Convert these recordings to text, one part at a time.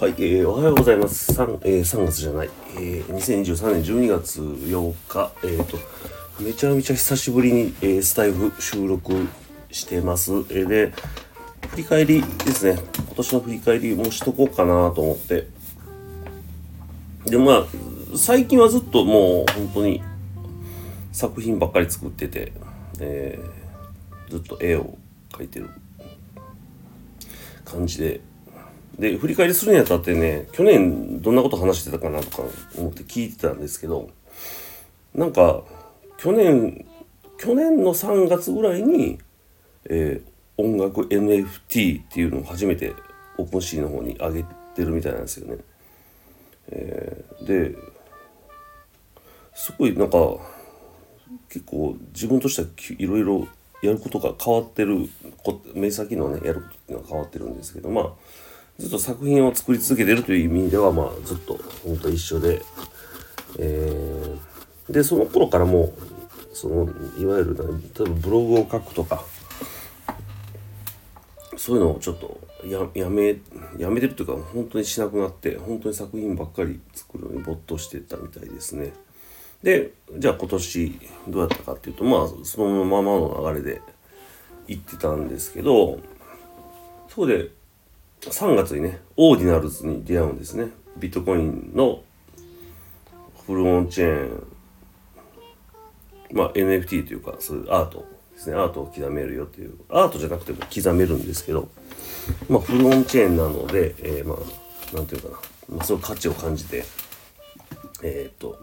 はい、えー、おはようございます。3, えー、3月じゃない、えー、2023年12月8日、えーと、めちゃめちゃ久しぶりに、えー、スタイフ収録してます。えー、で、振り返りですね、今年の振り返りもしとこうかなと思って。で、まあ、最近はずっともう本当に作品ばっかり作ってて、えー、ずっと絵を描いてる感じで、で、振り返りするにあたってね、去年どんなこと話してたかなとか思って聞いてたんですけど、なんか、去年、去年の3月ぐらいに、えー、音楽 NFT っていうのを初めてオープンシーの方に上げてるみたいなんですよね。えー、で、すごいなんか、結構自分としてはいろいろやることが変わってる目先のねやることっていうのは変わってるんですけどまあずっと作品を作り続けてるという意味ではまあずっと本当一緒で、えー、でその頃からもうそのいわゆる、ね、例えばブログを書くとかそういうのをちょっとややめやめてるというか本当にしなくなって本当に作品ばっかり作るのに没頭してたみたいですね。でじゃあ今年どうやったかっていうとまあそのままの流れで行ってたんですけどそこで3月にねオーディナルズに出会うんですね。ビットコインのフルオンチェーン。まあ NFT というかそういうアートですね。アートを刻めるよっていう。アートじゃなくても刻めるんですけどまあフルオンチェーンなので、えー、まあなんていうかな、まあ、そういう価値を感じてえっ、と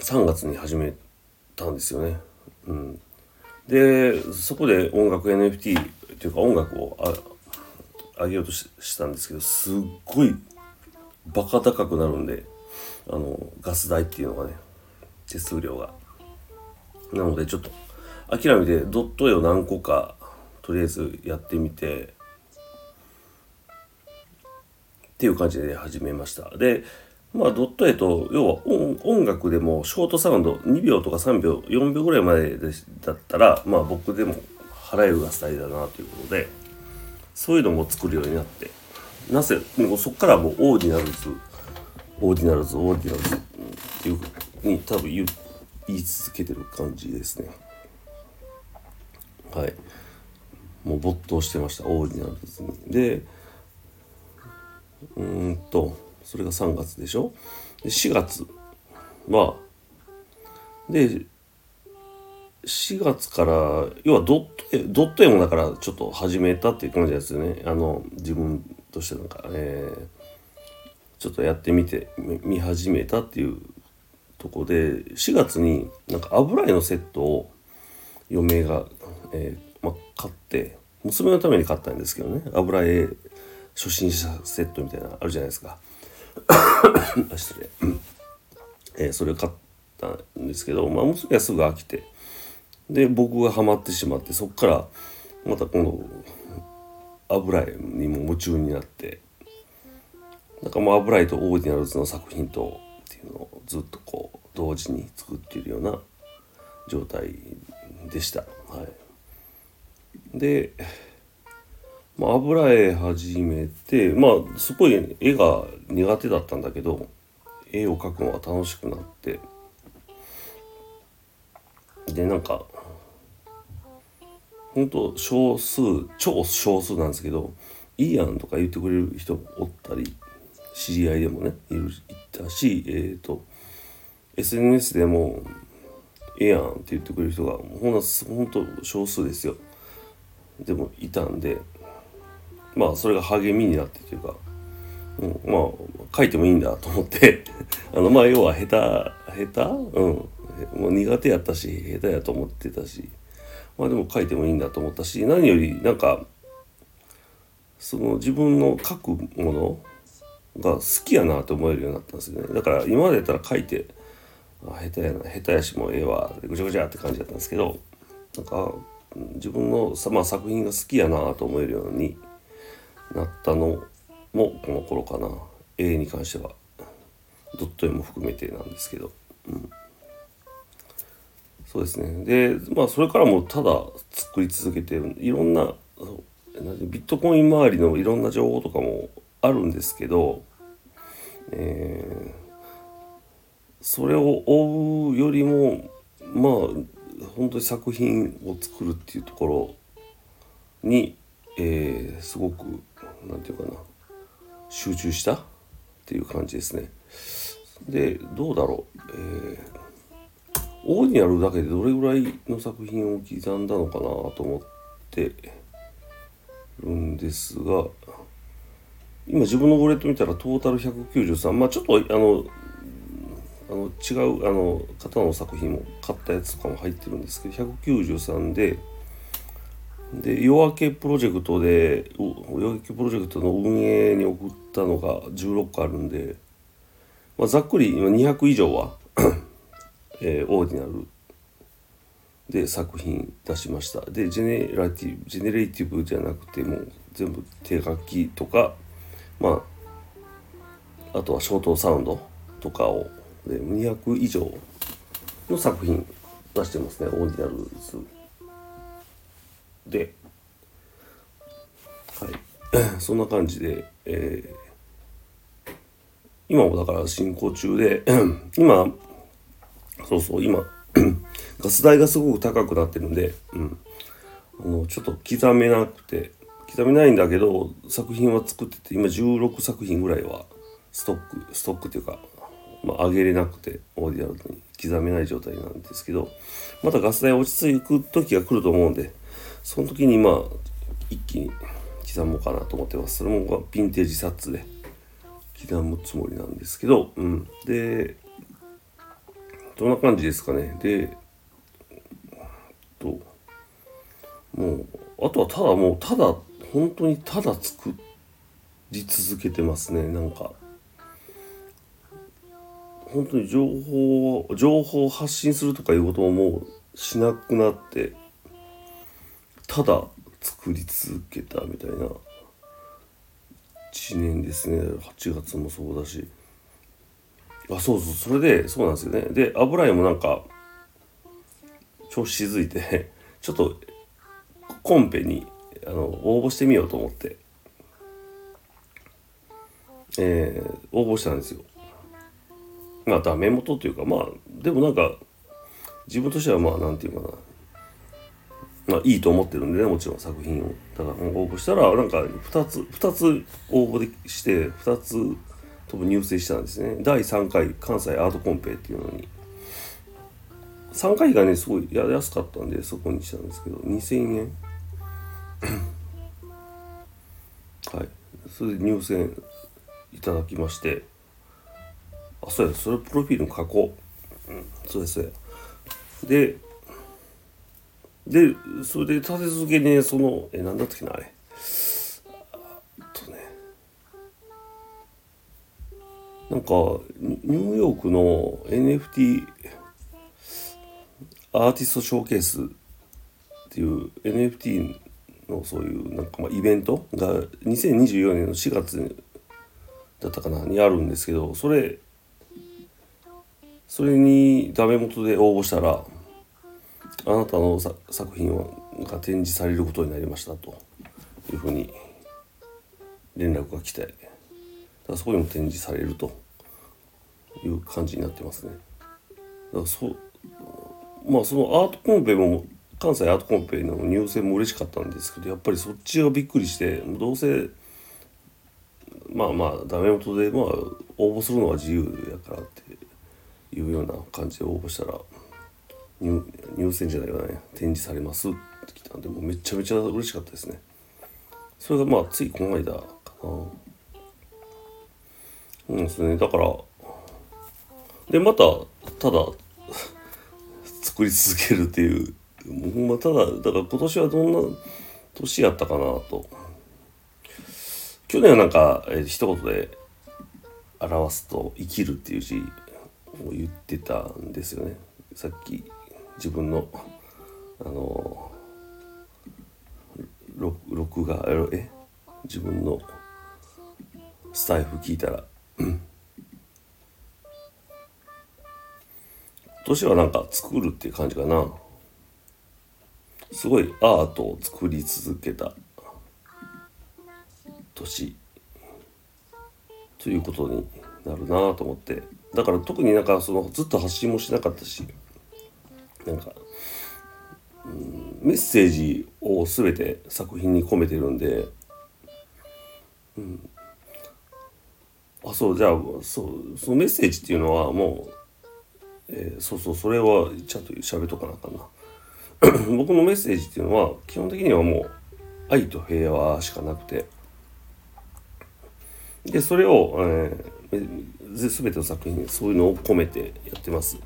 3月に始めたんですよね。うん、でそこで音楽 NFT というか音楽をあ上げようとしたんですけどすっごいバカ高くなるんであのガス代っていうのがね手数料が。なのでちょっと諦めてドット絵を何個かとりあえずやってみてっていう感じで始めました。でまあ、ドット絵と要は音楽でも short sound 2秒とか3秒4秒ぐらいまでだったらまあ僕でも払えるがスタイルだなということでそういうのも作るようになって。なのでもうそこからもう Ordinals Ordinals Ordinals っていうふうに多分言い続けてる感じですね。はい。もう没頭してましたオーディナルズに。でうんとそれが3月でしょ？で4月はで4月から要はドット絵ドット絵もだからちょっと始めたっていう感じですよね。あの自分としてなんか、えー、ちょっとやってみて見始めたっていうとこで4月になんか油絵のセットを嫁が、えーまあ、買って娘のために買ったんですけどね。油絵初心者セットみたいなあるじゃないですか。失礼、えー、それを買ったんですけど、まあ、娘はすぐ飽きて。で僕がハマってしまってそこからまたこの油絵にも夢中になってだかもう油絵とオーディナルズの作品とっていうのをずっとこう同時に作っているような状態でした。はい、でまあ、油絵始めてまあすごい絵が苦手だったんだけど絵を描くのが楽しくなってでなんかほんと少数超少数なんですけど「いいやん」とか言ってくれる人おったり知り合いでもねいるいたしえっ、ー、と SNS でも「ええやん」って言ってくれる人がほんとほんと少数ですよ。でもいたんでまあそれが励みになってというか、うん、まあ書いてもいいんだと思って あのまあ要は下手下手？うん。もう苦手やったし下手やと思ってたし。まあでも書いてもいいんだと思ったし何よりなんかその自分の書くものが好きやなと思えるようになったんですよね。だから今までやったら書いてあ下手やな下手やしもうええわぐちゃぐちゃって感じだったんですけどなんか自分の、まあ、作品が好きやなと思えるようになったのもこの頃かな。A に関しては。ドット絵も含めてなんですけど、うん、そうですね。でまあそれからもただ作り続けていろんなビットコイン周りのいろんな情報とかもあるんですけど、えー、それを追うよりもまあ本当に作品を作るっていうところに、えー、すごく何て言うかな集中したっていう感じですね。でどうだろう、えー、オーディナルだけでどれぐらいの作品を刻んだのかなと思ってるんですが今自分のウォレット見たらトータル193まあちょっとあのあの違うあの方の作品も買ったやつとかも入ってるんですけど193でで夜明けプロジェクトで夜明けプロジェクトの運営に送ったのが16個あるんで、まあ、ざっくり今200以上はえー、 Ordinal で作品出しました。で generative generative じゃなくてもう全部手書きとかまああとは short sound とかをで200以上の作品出してますね Ordinals で。はい。そんな感じで、えー、今もだから進行中で 今そうそう今 ガス代がすごく高くなってるんで、うん、あのちょっと刻めなくて刻めないんだけど作品は作ってて今16作品ぐらいはストックストックっていうかまあ、上げれなくてオーディナルに刻めない状態なんですけどまたガス代落ち着く時が来ると思うんでその時にまあ一気に刻もうかなと思ってます。それもヴィンテージサッツで刻むつもりなんですけどうん。でどんな感じですかね。でともうあとはただもうただ本当にただ作り続けてますね。なんか本当に情報を情報を発信するとかいうことももうしなくなってただ作り続けたみたいな1年ですね。8月もそうだし。あそうそうそれでそうなんですよね。で油絵もなんか調子づいて ちょっとコンペにあの応募してみようと思って。えー、応募したんですよ。まあダメ元というかまあでもなんか自分としてはまあなんていうかな。まあいいと思ってるんでねもちろん作品を。だ応募したらなんか2つ2つ応募でして2つ多分入選したんですね。第3回関西アートコンペっていうのに。3回がねすごいやりやすかったんでそこにしたんですけど2000円。はい。それで入選いただきまして。あそうやそれプロフィールの書こう、ん、そうですででそれで立て続けにそのえ何だったっけなあれ。なんかニューヨークの NFT アーティストショーケースっていう NFT のそういうなんかまあイベントが2024年の4月だったかなにあるんですけどそれそれにダメ元で応募したらあなたの作品が展示されることになりましたというふうに連絡が来て。らそこにも展示されるという感じになってますね。だからそまあそのアートコンペも関西アートコンペの入選も嬉しかったんですけどやっぱりそっちがびっくりしてどうせまあまあダメ元でまあ応募するのは自由やからっていうような感じで応募したら入入選じゃないかね展示されますって来たんでもうめちゃめちゃ嬉しかったですねそれがまあついこの間かなうんですね。だからでまたただ作り続けるっていうもうま、ただだから今年はどんな年やったかなと。去年はなんか、えー、一言で表すと「生きる」っていう字を言ってたんですよね。さっき自分のあの録画え自分のスタイフ聞いたら年はなんか作るっていう感じかな。すごいアートを作り続けた年。ということになるなと思って。だから特になんかそのずっと発信もしなかったし。なんか、うん、メッセージを全て作品に込めてるんで、うん、あそうじゃあそうそのメッセージっていうのはもう、えー、そうそうそれはちゃんと喋っとかなあかんな。僕のメッセージっていうのは基本的にはもう愛と平和しかなくて。でそれを、えー、全ての作品にそういうのを込めてやってます。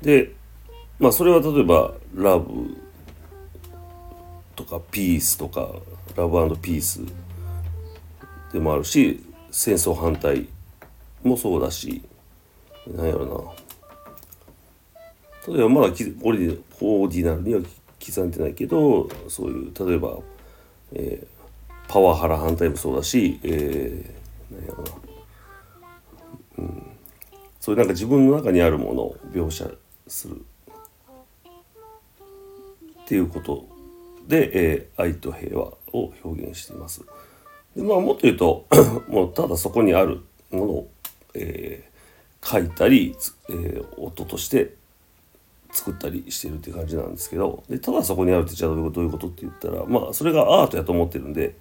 でまあそれは例えばラブとかピースとかラブピースでもあるし戦争反対もそうだし何やろな。例えばまだオリディナルには刻んでないけどそういう例えば、えー、パワハラ反対もそうだし、えー、何やろな、うん、そういうなんか自分の中にあるものを描写する。っていうことで、えー、愛と平和を表現しています。まあ、もっと言うと もうただそこにあるものを、えー、書いたり、えー、音として作ったりしてるっていう感じなんですけどでただそこにあるってじゃあどういうことって言ったらまあそれがアートやと思ってるんで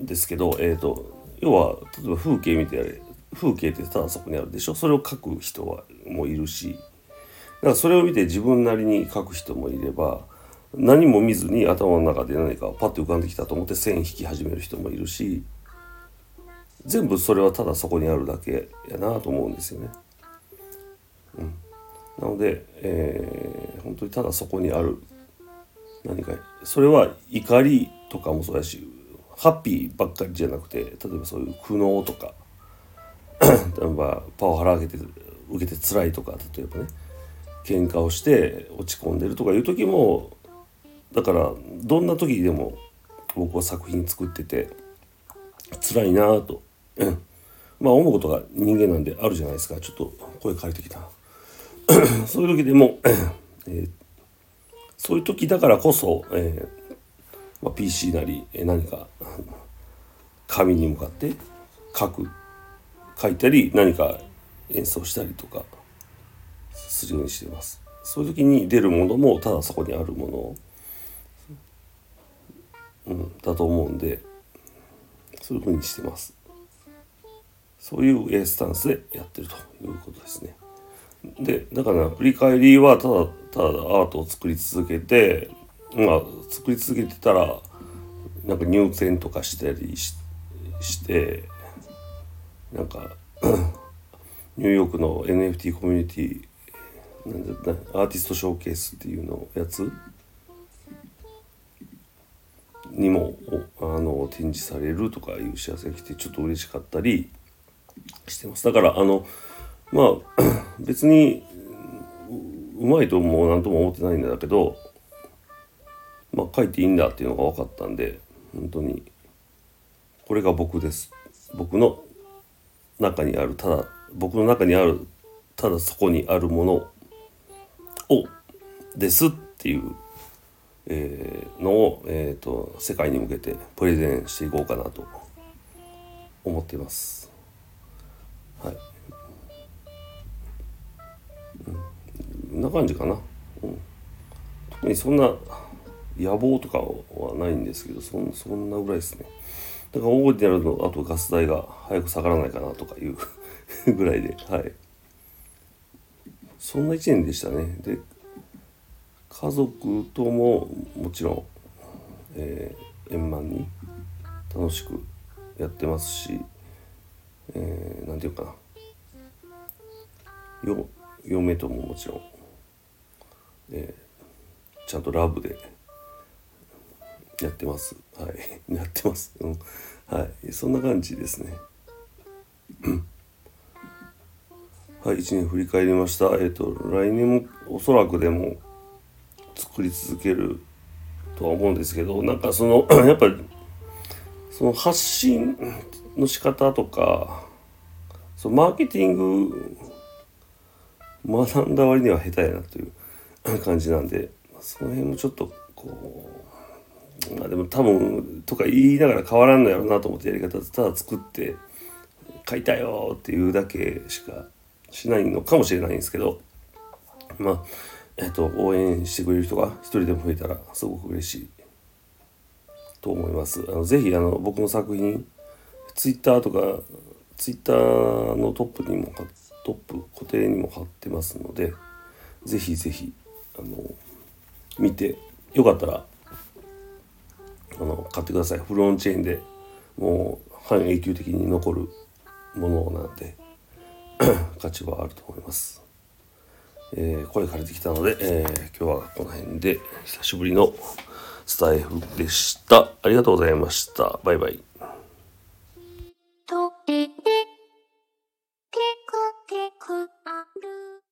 ですけど、えーと、要は例えば風景見てやれ風景ってただそこにあるでしょ？それを描く人はもいるしだからそれを見て自分なりに描く人もいれば何も見ずに頭の中で何かパッと浮かんできたと思って線引き始める人もいるし全部それはただそこにあるだけやなと思うんですよね。うん、なので、えー、本当にただそこにある何かそれは怒りとかもそうやしハッピーばっかりじゃなくて例えばそういう苦悩とか 例えばパワハラ受けて受けて辛いとか例えばね喧嘩をして落ち込んでるとかいう時もだからどんな時でも僕は作品作ってて辛いなぁと、まあ思うことが人間なんであるじゃないですか。ちょっと声変えてきた。そういう時でも、えー、そういう時だからこそ、えーまあ、PC なりえ何か 紙に向かって書く。書いたり何か演奏したりとかするようにしてます。そういう時に出るものもただそこにあるものをうん、だと思うんでそういうふうにしてます。そういうスタンスでやってるということですね。でだから振り返りはただただアートを作り続けてまあ作り続けてたらなんか入選とかしたりしてなんか ニューヨークの NFT コミュニティなんだアーティストショーケースっていうのやつにもあの展示されるとかいう知らせが来てちょっと嬉しかったりしてます。だからあのまあ 別にうまいとも何とも思ってないんだけどまあ書いていいんだっていうのが分かったんで本当にこれが僕です。僕の中にあるただ僕の中にあるただそこにあるものをですっていうえー、のを、えーと、世界に向けてプレゼンしていこうかなと思っています。はい。うん、な感じかな。うん、特にそんな野望とかはないんですけどそんそんなぐらいですね。だから大声になるのあとガス代が早く下がらないかなとかいう ぐらいではい。そんな一年でしたね。で家族とももちろん、えー、円満に楽しくやってますし、えー、ていうかな。よ嫁とももちろん、えー、ちゃんとラブでやってます。はい。やってます、はい。そんな感じですね。はい。1年振り返りました。えっ、ー、と来年もおそらくでも作り続けるとは思うんですけどなんかその やっぱりその発信の仕方とかそのマーケティング学んだ割には下手やなという 感じなんでその辺もちょっとこうまあでも多分とか言いながら変わらんのやろうなと思ってやり方ただ作って書いたよっていうだけしかしないのかもしれないんですけどまあえっと応援してくれる人が一人でも増えたらすごく嬉しいと思います。あのぜひあの僕の作品ツイッターとかツイッターのトップにもトップ固定にも貼ってますのでぜひぜひあの見てよかったらあの買ってください。フルオンチェーンでもう半永久的に残るものなんで 価値はあると思います、えー、声枯れてきたので、えー、今日はこの辺で久しぶりのスタイフでした。ありがとうございました。バイバイ。